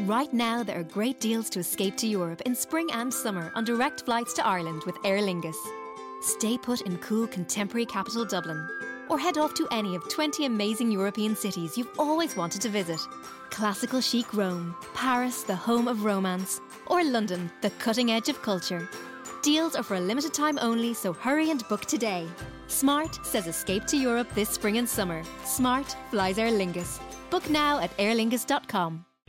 Right now, there are great deals to escape to Europe in spring and summer on direct flights to Ireland with Aer Lingus. Stay put in cool contemporary capital Dublin, or head off to any of 20 amazing European cities you've always wanted to visit. Classical chic Rome, Paris, the home of romance, or London, the cutting edge of culture. Deals are for a limited time only, so hurry and book today. Smart says escape to Europe this spring and summer. Smart flies Aer Lingus. Book now at aerlingus.com.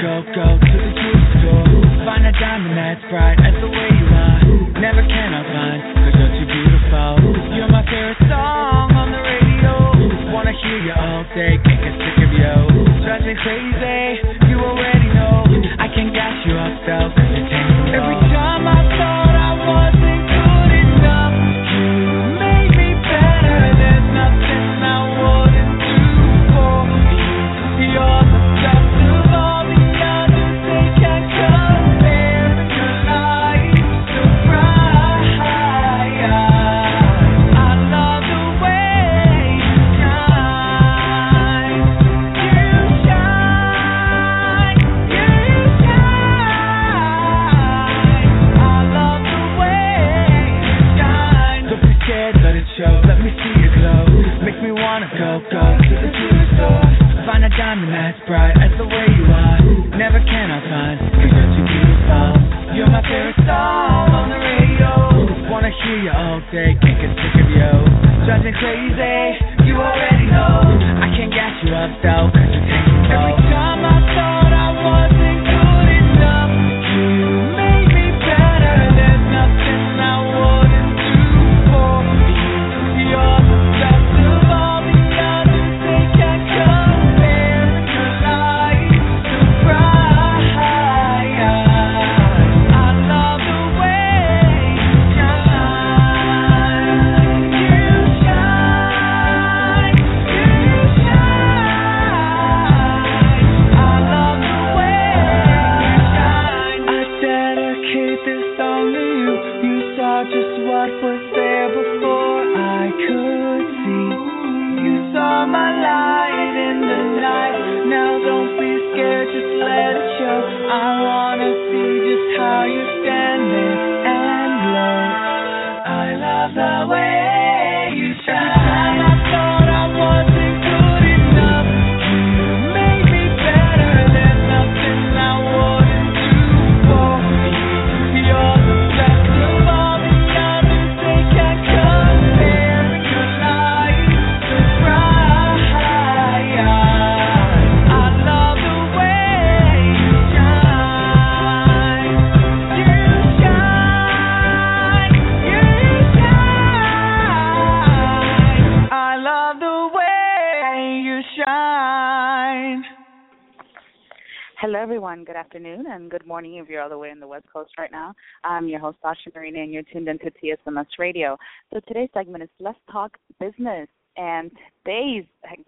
go, go to the shoe store. Find a diamond that's bright as the way you are. Never can I find, cause you're too beautiful. You're my favorite song on the radio. Wanna hear you all day, can't get sick of you. Driving crazy. Morning if you're all the way in the West Coast right now. I'm your host, Sasha Marina, and you're tuned into TSMS Radio. So today's segment is Let's Talk Business. And today's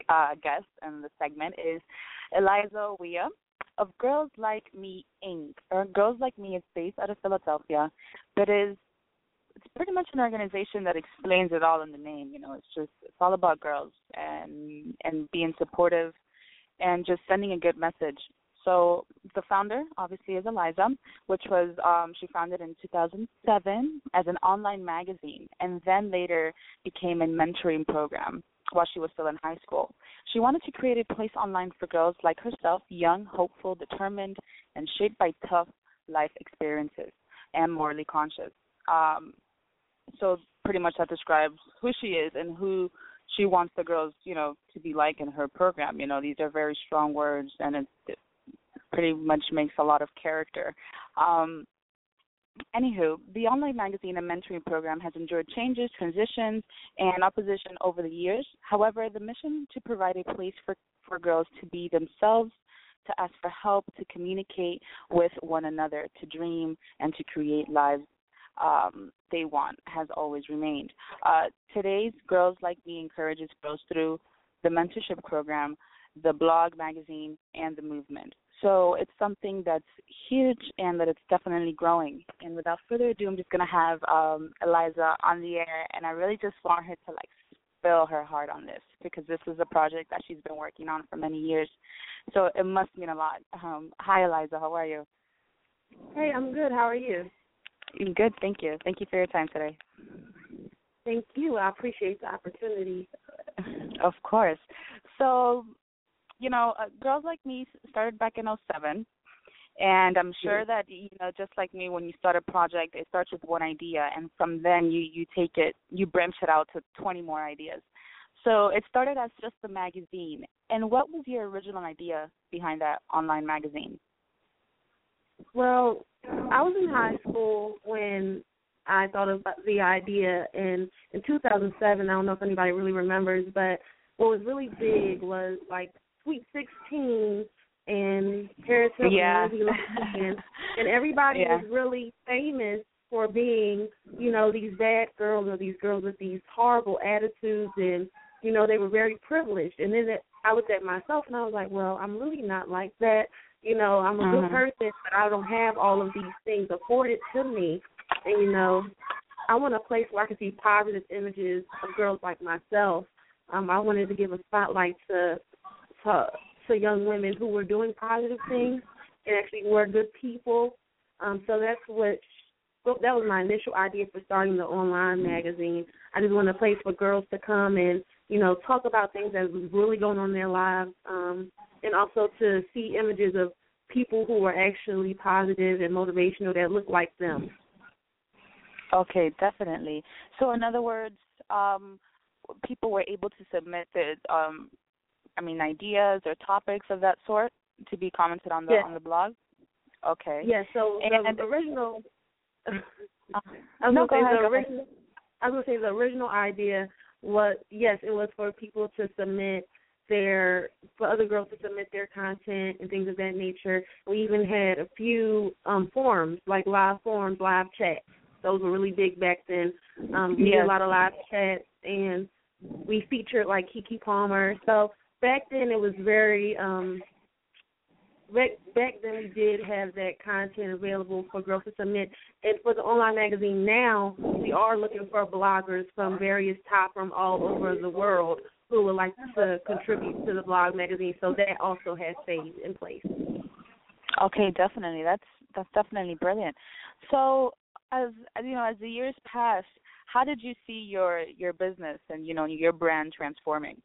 uh, guest in the segment is Elisa Wiah of Girls Like Me Inc. Or Girls Like Me is based out of Philadelphia, but is it's pretty much an organization that explains it all in the name. You know, it's just it's all about girls and and being supportive and just sending a good message. So the founder obviously is Elisa, which was um, she founded in 2007 as an online magazine, and then later became a mentoring program while she was still in high school. She wanted to create a place online for girls like herself, young, hopeful, determined, and shaped by tough life experiences and morally conscious. Um, so pretty much that describes who she is and who she wants the girls, you know, to be like in her program. You know, these are very strong words, and it, it pretty much makes a lot of character. Um, Anywho, the online magazine and mentoring program has endured changes, transitions, and opposition over the years. However, the mission to provide a place for, for girls to be themselves, to ask for help, to communicate with one another, to dream, and to create lives um, they want has always remained. Uh, today's Girls Like Me encourages girls through the mentorship program, the blog, magazine, and the movement. So it's something that's huge and that it's definitely growing. And without further ado, I'm just going to have um, Elisa on the air, and I really just want her to like spill her heart on this because this is a project that she's been working on for many years. So it must mean a lot. Um, hi, Elisa. How are you? Hey, I'm good. How are you? I'm good. Thank you. Thank you for your time today. Thank you. I appreciate the opportunity. Of course. So you know, uh, girls like me started back in 07. and I'm sure that you know, just like me, when you start a project, it starts with one idea, and from then you you take it, you branch it out to 20 more ideas. So it started as just a magazine. And what was your original idea behind that online magazine? Well, I was in high school when I thought of the idea, and in 2007, I don't know if anybody really remembers, but what was really big was like Sweet Sixteen and Paris Hilton yeah. and, and everybody yeah. was really famous for being, you know, these bad girls or these girls with these horrible attitudes and you know, they were very privileged. And then it, I looked at myself and I was like, well, I'm really not like that. You know, I'm a good uh-huh. person, but I don't have all of these things afforded to me. And you know, I want a place where I can see positive images of girls like myself. Um, I wanted to give a spotlight to to to young women who were doing positive things and actually were good people. Um, so that's what well, that was my initial idea for starting the online magazine. I just wanted a place for girls to come and you know talk about things that was really going on in their lives, um, and also to see images of people who were actually positive and motivational that look like them. Okay, definitely. So, in other words, um, people were able to submit the um, I mean, ideas or topics of that sort to be commented on the yes. on the blog? Okay. Yeah. So and, the original. Uh, I was no, gonna go say ahead, the original. I was gonna say the original idea was yes, it was for people to submit their for other girls to submit their content and things of that nature. We even had a few um forums, like live forums, live chats. Those were really big back then. Um we yes. did a lot of live chats and we featured like Keke Palmer. So back then it was very um back then we did have that content available for girls to submit. And for the online magazine now we are looking for bloggers from various top from all over the world who would like to contribute to the blog magazine. So that also has stayed in place. Okay definitely. That's that's definitely brilliant. So as you know as the years passed how did you see your your business and you know your brand transforming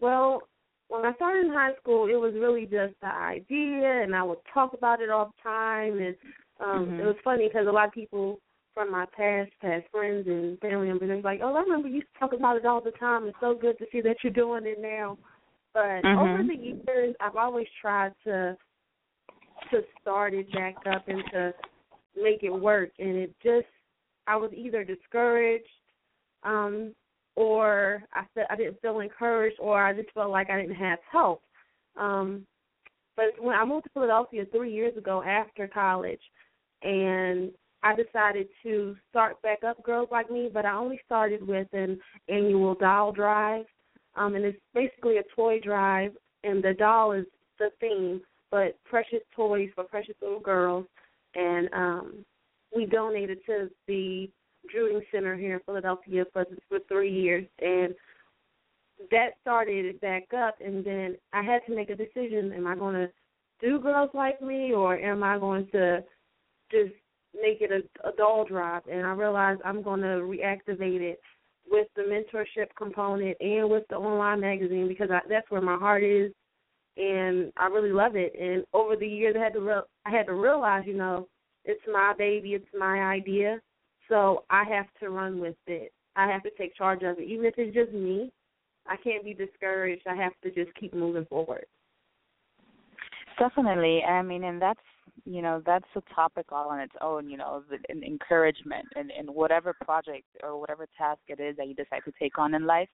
well, when I started in high school, it was really just the idea, and I would talk about it all the time. And um mm-hmm. it was funny because a lot of people from my past, past friends and family members, they're like, "Oh, I remember you used to talk about it all the time. It's so good to see that you're doing it now." But mm-hmm. over the years, I've always tried to to start it back up and to make it work, and it just I was either discouraged um or I felt I didn't feel encouraged, or I just felt like I didn't have help. Um, but when I moved to Philadelphia three years ago after college, and I decided to start back up Girls Like Me, but I only started with an annual doll drive, um, and it's basically a toy drive, and the doll is the theme, but precious toys for precious little girls, and um, we donated to the Drueding Center here in Philadelphia for for three years, and that started it back up. And then I had to make a decision: Am I going to do Girls Like Me, or am I going to just make it a, a doll drop? And I realized I'm going to reactivate it with the mentorship component and with the online magazine because I, that's where my heart is, and I really love it. And over the years, I had to re- I had to realize, you know, it's my baby, it's my idea, so I have to run with it. I have to take charge of it. Even if it's just me, I can't be discouraged. I have to just keep moving forward. Definitely. I mean, and that's you know that's a topic all on its own. You know, the, encouragement in, in whatever project or whatever task it is that you decide to take on in life.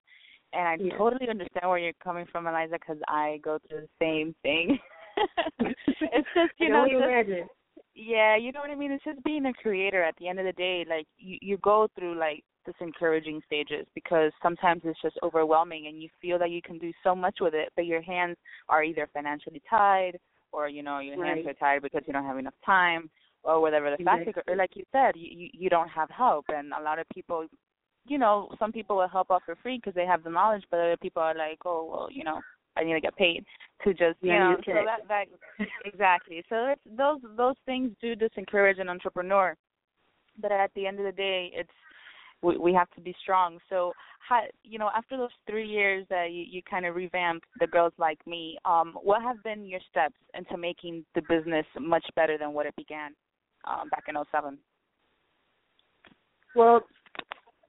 And I yeah. totally understand where you're coming from, Elisa, because I go through the same thing. it's just you know, just, yeah, you know what I mean. It's just being a creator. At the end of the day, like you you go through like this encouraging stages because sometimes it's just overwhelming and you feel that you can do so much with it, but your hands are either financially tied or you know your right. hands are tied because you don't have enough time or whatever the exactly. fact or like you said you you don't have help and a lot of people you know some people will help out for free because they have the knowledge but other people are like oh well you know I need to get paid to just you yeah, know so that that exactly so it's those those things do disencourage an entrepreneur but at the end of the day it's we, we have to be strong. So, how, you know, after those three years that you, you kind of revamped the Girls Like Me, um, what have been your steps into making the business much better than what it began um, back in '07? Well,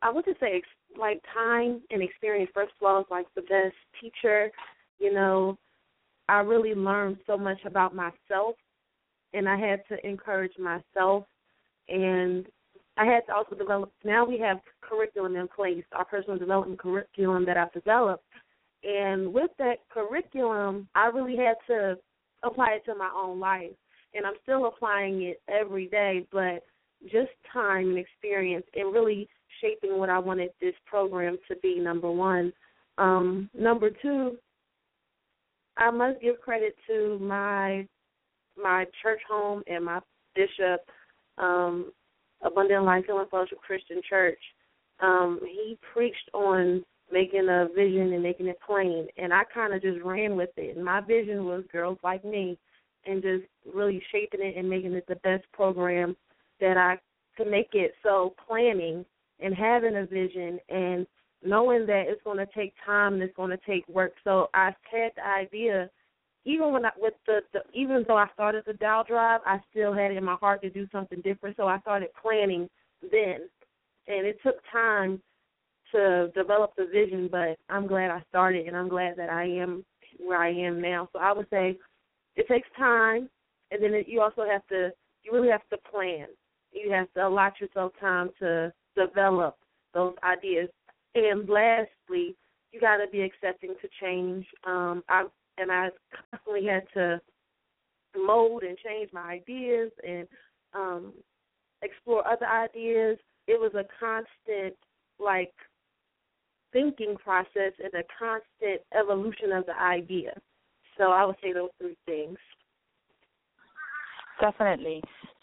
I would just say like time and experience. First of all, is like the best teacher. You know, I really learned so much about myself, and I had to encourage myself and I had to also develop. Now we have curriculum in place, our personal development curriculum that I've developed, and with that curriculum, I really had to apply it to my own life, and I'm still applying it every day. But just time and experience, and really shaping what I wanted this program to be. Number one, um, number two, I must give credit to my my church home and my bishop. Um, Abundant Life Healing Fellowship Christian Church, um, he preached on making a vision and making it plain, and I kind of just ran with it. And my vision was girls like me, and just really shaping it and making it the best program that I could make it. So planning and having a vision and knowing that it's going to take time and it's going to take work. So I had the idea even when I with the, the even though I started the Dow Drive, I still had it in my heart to do something different. So I started planning then, and it took time to develop the vision. But I'm glad I started, and I'm glad that I am where I am now. So I would say it takes time, and then it, you also have to you really have to plan. You have to allot yourself time to develop those ideas. And lastly, you got to be accepting to change. Um, I and I constantly had to mold and change my ideas and um explore other ideas. It was a constant like thinking process and a constant evolution of the idea. So I would say those three things. Definitely.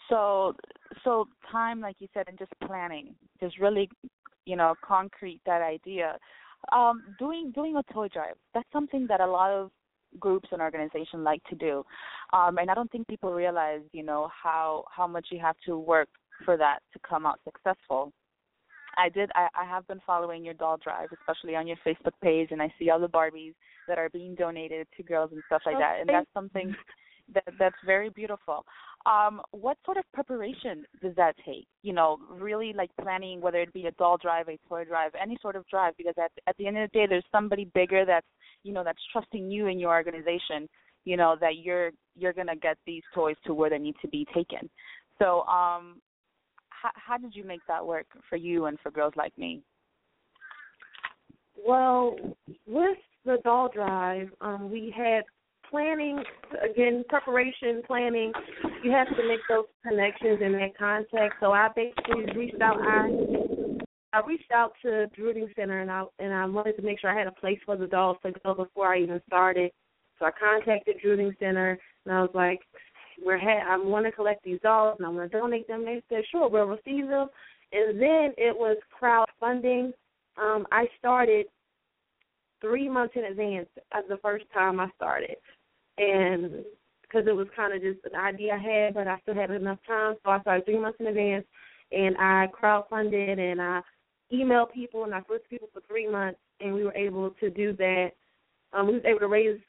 So so time like you said and just planning. Just really, you know, concrete that idea. Um, doing doing a toy drive. That's something that a lot of groups and organizations like to do. Um, and I don't think people realize, you know, how how much you have to work for that to come out successful. I did. I, I have been following your doll drive, especially on your Facebook page, and I see all the Barbies that are being donated to girls and stuff like that. And that's something that that's very beautiful. Um, what sort of preparation does that take? You know, really like planning whether it be a doll drive, a toy drive, any sort of drive, because at at the end of the day, there's somebody bigger that's you know that's trusting you in your organization. You know that you're you're gonna get these toys to where they need to be taken. So, um, how how did you make that work for you and for girls like me? Well, with the doll drive, um, we had planning again preparation planning you have to make those connections and that contact. So i basically reached out i i reached out to Drueding Center and i and i wanted to make sure i had a place for the dolls to go before i even started. So i contacted Drueding Center and i was like we're ha- i want to collect these dolls and i want to donate them. They said sure we'll receive them. And then it was crowdfunding. Um i started three months in advance as the first time I started. And because it was kind of just an idea I had, but I still had enough time, so I started three months in advance, and I crowdfunded and I emailed people and I first people for three months, and we were able to do that. Um, we was able to raise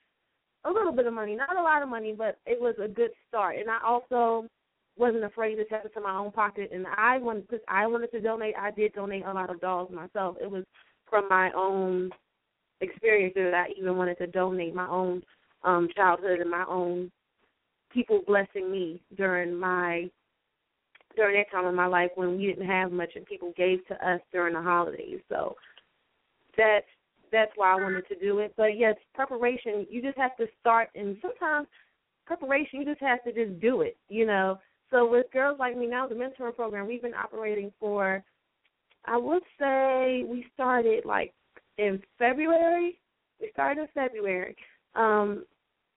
a little bit of money, not a lot of money, but it was a good start. And I also wasn't afraid to tap into my own pocket, and I wanted because I wanted to donate. I did donate a lot of dolls myself. It was from my own experiences that I even wanted to donate my own um childhood and my own people blessing me during my during that time of my life when we didn't have much and people gave to us during the holidays. So that's that's why I wanted to do it. But yes, preparation, you just have to start and sometimes preparation you just have to just do it, you know. So with girls like me now, the mentoring program, we've been operating for I would say we started like in February. We started in February. Um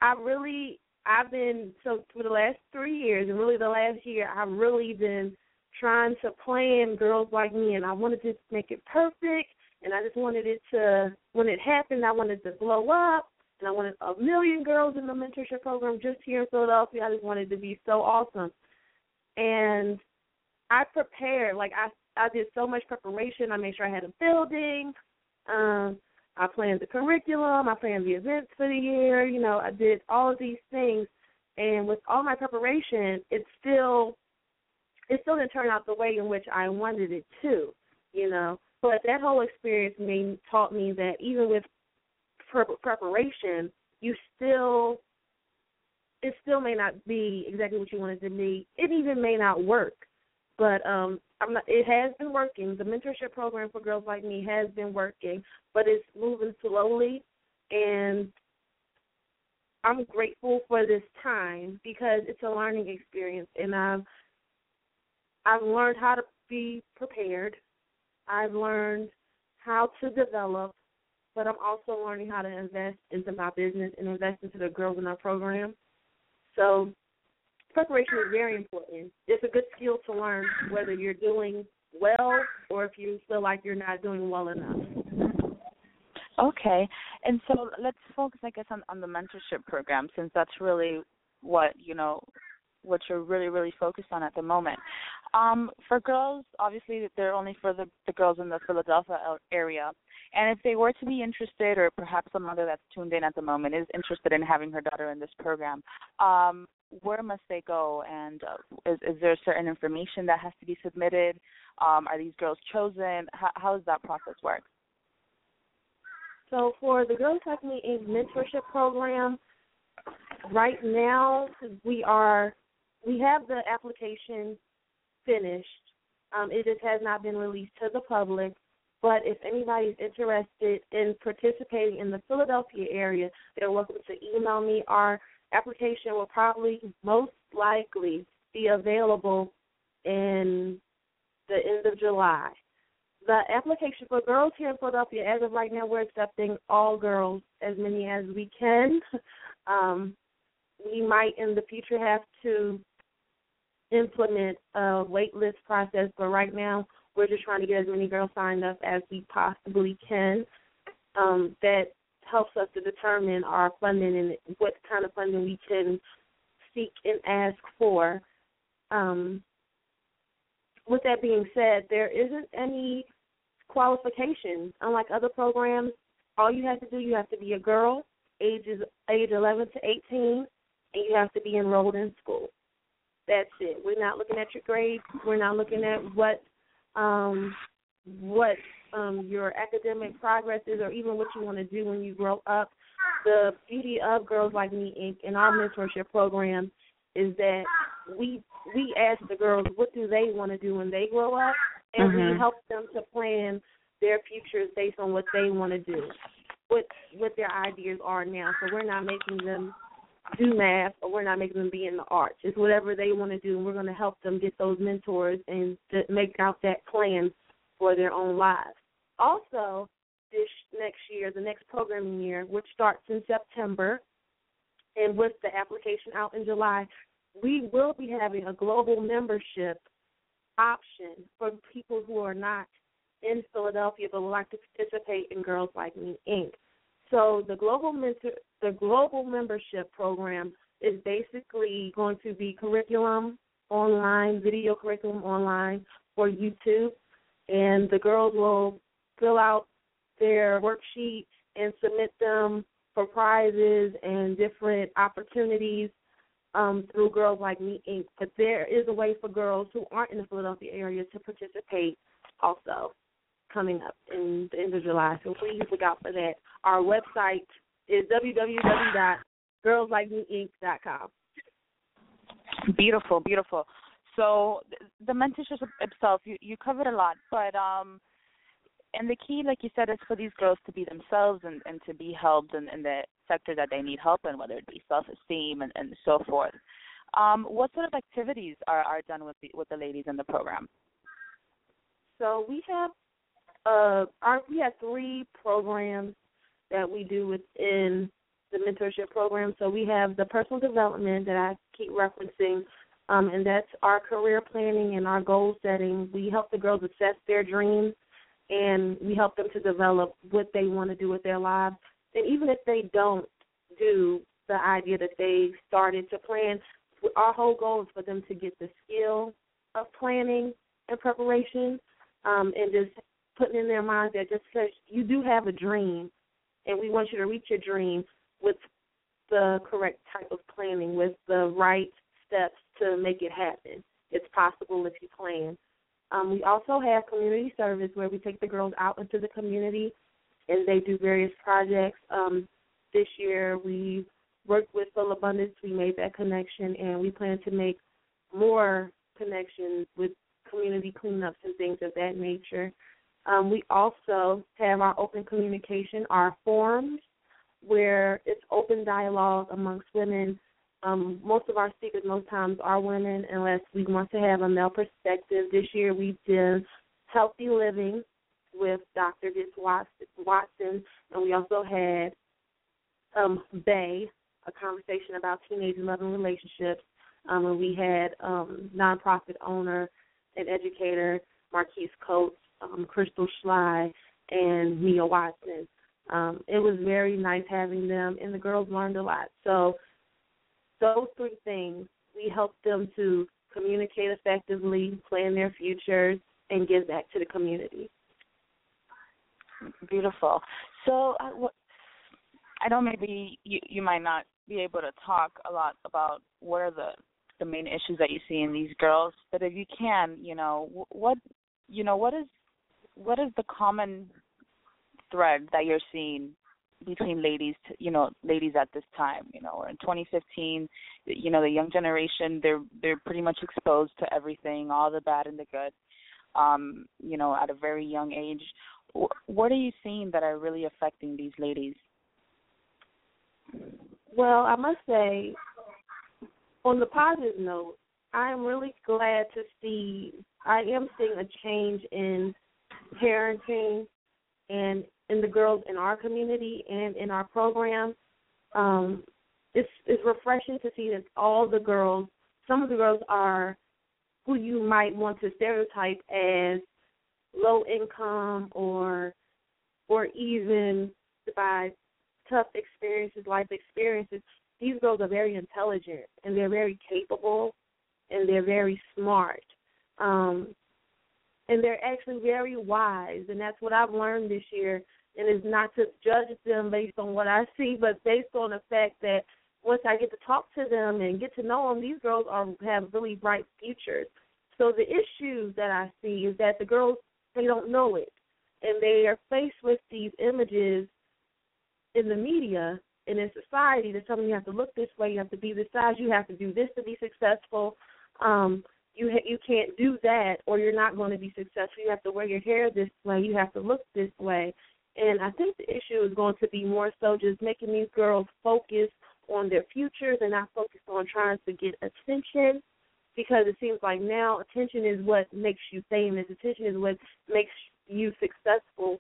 I really I've been so for the last three years and really the last year I've really been trying to plan girls like me and I wanted to make it perfect and I just wanted it to when it happened I wanted to blow up and I wanted a million girls in the mentorship program just here in Philadelphia. I just wanted to be so awesome. And I prepared like I I did so much preparation. I made sure I had a building. Um I planned the curriculum, I planned the events for the year, you know, I did all of these things and with all my preparation, it still it still didn't turn out the way in which I wanted it to, you know. But that whole experience made taught me that even with pre- preparation, you still it still may not be exactly what you wanted to be. It even may not work. But um not it has been working. The mentorship program for girls like me has been working, but it's moving slowly and I'm grateful for this time because it's a learning experience and I've I've learned how to be prepared. I've learned how to develop, but I'm also learning how to invest into my business and invest into the girls in our program. So preparation is very important. It's a good skill to learn whether you're doing well or if you feel like you're not doing well enough. Okay, and so let's focus, I guess, on, on the mentorship program since that's really what you know what you're really really focused on at the moment. Um, for girls, obviously they're only for the, the girls in the Philadelphia area, and if they were to be interested, or perhaps a mother that's tuned in at the moment is interested in having her daughter in this program, um, where must they go? And uh, is, is there certain information that has to be submitted? Um, are these girls chosen? How, how does that process work? So for the Girls Like Me mentorship program, right now we are we have the application finished. Um, it just has not been released to the public. But if anybody's interested in participating in the Philadelphia area, they're welcome to email me. Our application will probably most likely be available in the end of July. The application for girls here in Philadelphia, as of right now, we're accepting all girls, as many as we can. Um, we might in the future have to implement a wait list process, but right now we're just trying to get as many girls signed up as we possibly can. Um, that helps us to determine our funding and what kind of funding we can seek and ask for. Um, with that being said, there isn't any qualifications. Unlike other programs, all you have to do, you have to be a girl, ages age 11 to 18, and you have to be enrolled in school. That's it. We're not looking at your grades. We're not looking at what um, what um, your academic progress is, or even what you want to do when you grow up. The beauty of Girls Like Me Inc. and our mentorship program is that we we ask the girls what do they want to do when they grow up, and mm-hmm. we help them to plan their futures based on what they want to do, what what their ideas are now. So we're not making them do math or we're not making them be in the arts. It's whatever they want to do, and we're going to help them get those mentors and to make out that plan for their own lives. Also, this next year, the next programming year, which starts in September, and with the application out in July, we will be having a global membership option for people who are not in Philadelphia but would like to participate in Girls Like Me Inc. So the global mentor, the global membership program is basically going to be curriculum online, video curriculum online for YouTube, and the girls will fill out their worksheets and submit them for prizes and different opportunities um, through Girls Like Me Inc. But there is a way for girls who aren't in the Philadelphia area to participate also coming up in the end of July. So please look out for that. Our website is www.girlslikemeinc.com. Beautiful, beautiful. So the mentorship itself, you you covered a lot, but um, and the key, like you said, is for these girls to be themselves and and to be helped in, in the sector that they need help in, whether it be self esteem and and so forth. Um, what sort of activities are are done with the with the ladies in the program? So we have uh our we have three programs that we do within the mentorship program. So we have the personal development that I keep referencing, um, and that's our career planning and our goal setting. We help the girls assess their dreams, and we help them to develop what they want to do with their lives. And even if they don't do the idea that they started to plan, our whole goal is for them to get the skill of planning and preparation, um, and just putting in their minds that just because you do have a dream, and we want you to reach your dream with the correct type of planning, with the right steps to make it happen. It's possible if you plan. Um, we also have community service where we take the girls out into the community and they do various projects. Um, this year we worked with Full Abundance. We made that connection and we plan to make more connections with community cleanups and things of that nature. Um, we also have our open communication, our forums, where it's open dialogue amongst women. Um, most of our speakers, most times, are women, unless we want to have a male perspective. This year we did healthy living with Dr. Ditz Watson, and we also had um, Bay, a conversation about teenage and loving relationships. Um, and we had um, nonprofit owner and educator Marquise Coates um, Crystal Schley, and Mia Watson. Um, it was very nice having them, and the girls learned a lot. So those three things, we help them to communicate effectively, plan their futures, and give back to the community. Beautiful. So uh, I know maybe you you might not be able to talk a lot about what are the the main issues that you see in these girls, but if you can, you know, what you know, what is what is the common thread that you're seeing between ladies to, you know ladies at this time you know or in 2015 you know the young generation they're they're pretty much exposed to everything all the bad and the good um you know at a very young age. What are you seeing that are really affecting these ladies? Well i must say on the positive note i am really glad to see i am seeing a change in parenting and in the girls in our community and in our program. Um, it's it's refreshing to see that all the girls, some of the girls are who you might want to stereotype as low income or or even by tough experiences, life experiences. These girls are very intelligent and they're very capable and they're very smart. Um, and they're actually very wise and that's what I've learned this year and it's not to judge them based on what I see, but based on the fact that once I get to talk to them and get to know them, these girls are have really bright futures. So the issue that I see is that the girls they don't know it, and they are faced with these images in the media and in society that tell them you have to look this way, you have to be this size, you have to do this to be successful. Um, you ha- you can't do that or you're not going to be successful. You have to wear your hair this way. You have to look this way. And I think the issue is going to be more so just making these girls focus on their futures and not focus on trying to get attention because it seems like now attention is what makes you famous. Attention is what makes you successful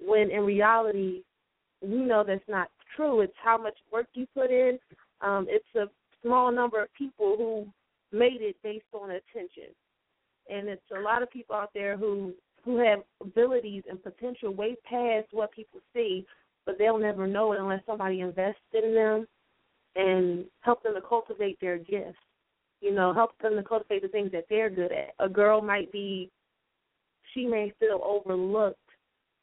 when in reality we know that's not true. It's how much work you put in. Um, it's a small number of people who made it based on attention. And it's a lot of people out there who who have abilities and potential way past what people see, but they'll never know it unless somebody invests in them and help them to cultivate their gifts. You know, help them to cultivate the things that they're good at. A girl might be, she may feel overlooked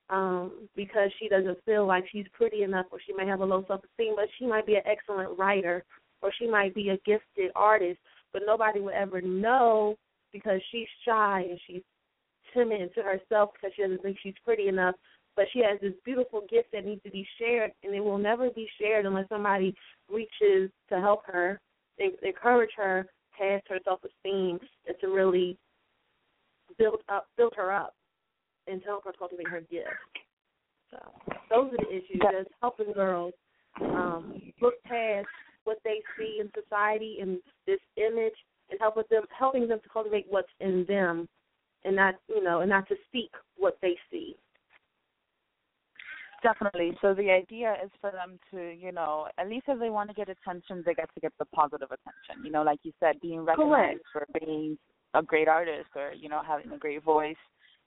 um, because she doesn't feel like she's pretty enough, or she may have a low self esteem, but she might be an excellent writer or she might be a gifted artist, but nobody would ever know because she's shy and she's timid to herself because she doesn't think she's pretty enough. But she has this beautiful gift that needs to be shared, and it will never be shared unless somebody reaches to help her, encourage her past her self esteem, and to really build up, build her up, and to help her cultivate her gift. So those are the issues. Just helping girls um, look past what they see in society and this image, and help with them, helping them to cultivate what's in them, and not you know, and not to speak what they see. Definitely. So the idea is for them to, you know, at least if they want to get attention, they get to get the positive attention. You know, like you said, being recognized Correct. for being a great artist or you know having a great voice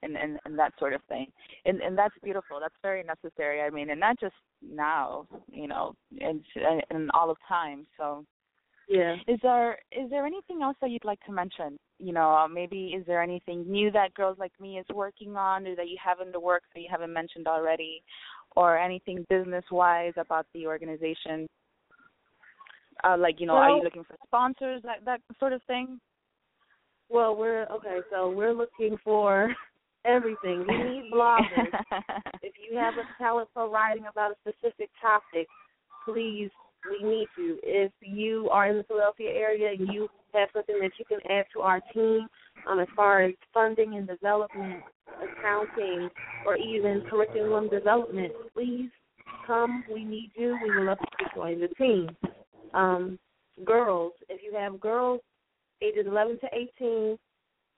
and and, and that sort of thing and and that's beautiful that's very necessary i mean and not just now you know and and all of time so yeah is there is there anything else that you'd like to mention you know uh, maybe is there anything new that girls like me is working on or that you have in the works that you haven't mentioned already or anything business wise about the organization uh like you know well, are you looking for sponsors that that sort of thing well we're okay so we're looking for everything. We need bloggers. if you have a talent for writing about a specific topic, please, we need you. If you are in the Philadelphia area and you have something that you can add to our team um, as far as funding and development, accounting, or even curriculum development, please come. We need you. We would love to join the team. Um, girls, if you have girls ages 11 to 18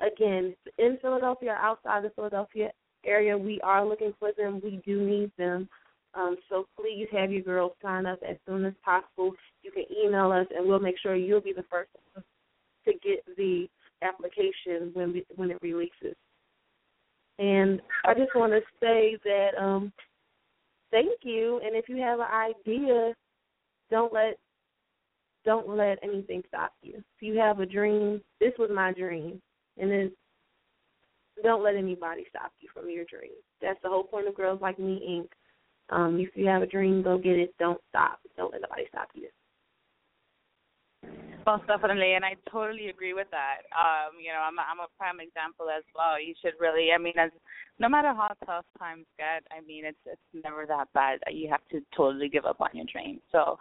again, in Philadelphia or outside the Philadelphia area, we are looking for them. We do need them. Um, so please have your girls sign up as soon as possible. You can email us, and we'll make sure you'll be the first to get the application when we, when it releases. And I just want to say that um, thank you. And if you have an idea, don't let don't let anything stop you. If you have a dream, this was my dream. And then don't let anybody stop you from your dream. That's the whole point of Girls Like Me Inc. Um, if you have a dream, go get it. Don't stop. Don't let nobody stop you. Most definitely, and I totally agree with that. Um, you know, I'm a, I'm a prime example as well. You should really, I mean, as no matter how tough times get, I mean, it's it's never that bad you have to totally give up on your dream. So,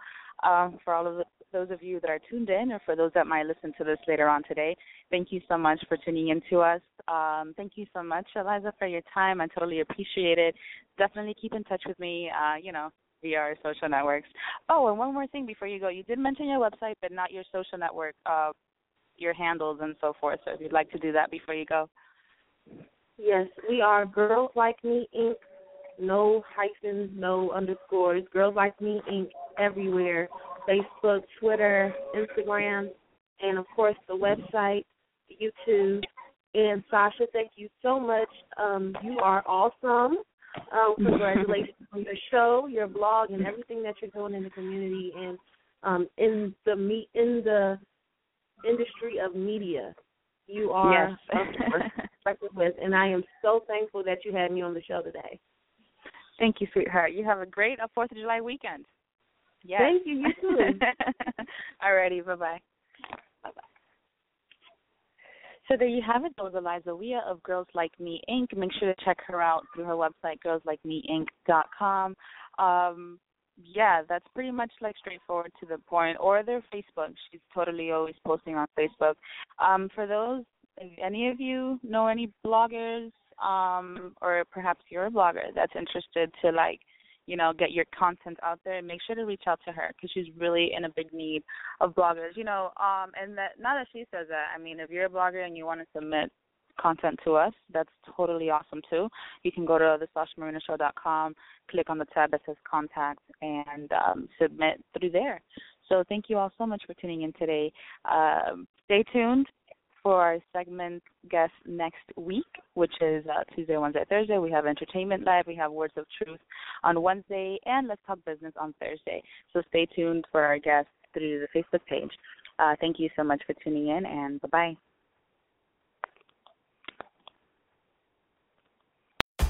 um, for all of the, those of you that are tuned in, or for those that might listen to this later on today, thank you so much for tuning in to us. Um, thank you so much, Elisa, for your time. I totally appreciate it. Definitely keep in touch with me. Uh, you know, via our social networks. Oh, and one more thing before you go, you did mention your website, but not your social network, uh, your handles and so forth. So if you'd like to do that before you go. Yes, we are Girls Like Me Inc. No hyphens, no underscores. Girls Like Me Inc. everywhere. Facebook, Twitter, Instagram, and of course the website, YouTube. And Sasha, thank you so much. Um, you are awesome. Um, congratulations on your show, your blog, and everything that you're doing in the community and um, in the me in the industry of media. You are yes. with, and I am so thankful that you had me on the show today. Thank you, sweetheart. You have a great uh, Fourth of July weekend. Yes. Thank you. You too. Alrighty. Bye bye. Bye bye. So there you have it. That was Elisa Wiah of Girls Like Me Inc. Make sure to check her out through her website, girlslikemeinc.com. Um, yeah, that's pretty much like straightforward to the point. Or their Facebook. She's totally always posting on Facebook. Um, for those, if any of you know any bloggers, um, or perhaps you're a blogger that's interested to like you know, get your content out there, and make sure to reach out to her because she's really in a big need of bloggers. You know, um, and that now that she says that, I mean, if you're a blogger and you want to submit content to us, that's totally awesome too. You can go to thesashamarinashow.com, click on the tab that says contact, and um, submit through there. So thank you all so much for tuning in today. Um, stay tuned for our segment guest next week, which is uh, Tuesday, Wednesday, Thursday. We have Entertainment Live, we have Words of Truth on Wednesday, and Let's Talk Business on Thursday. So stay tuned for our guests through the Facebook page. Uh, thank you so much for tuning in, and bye bye.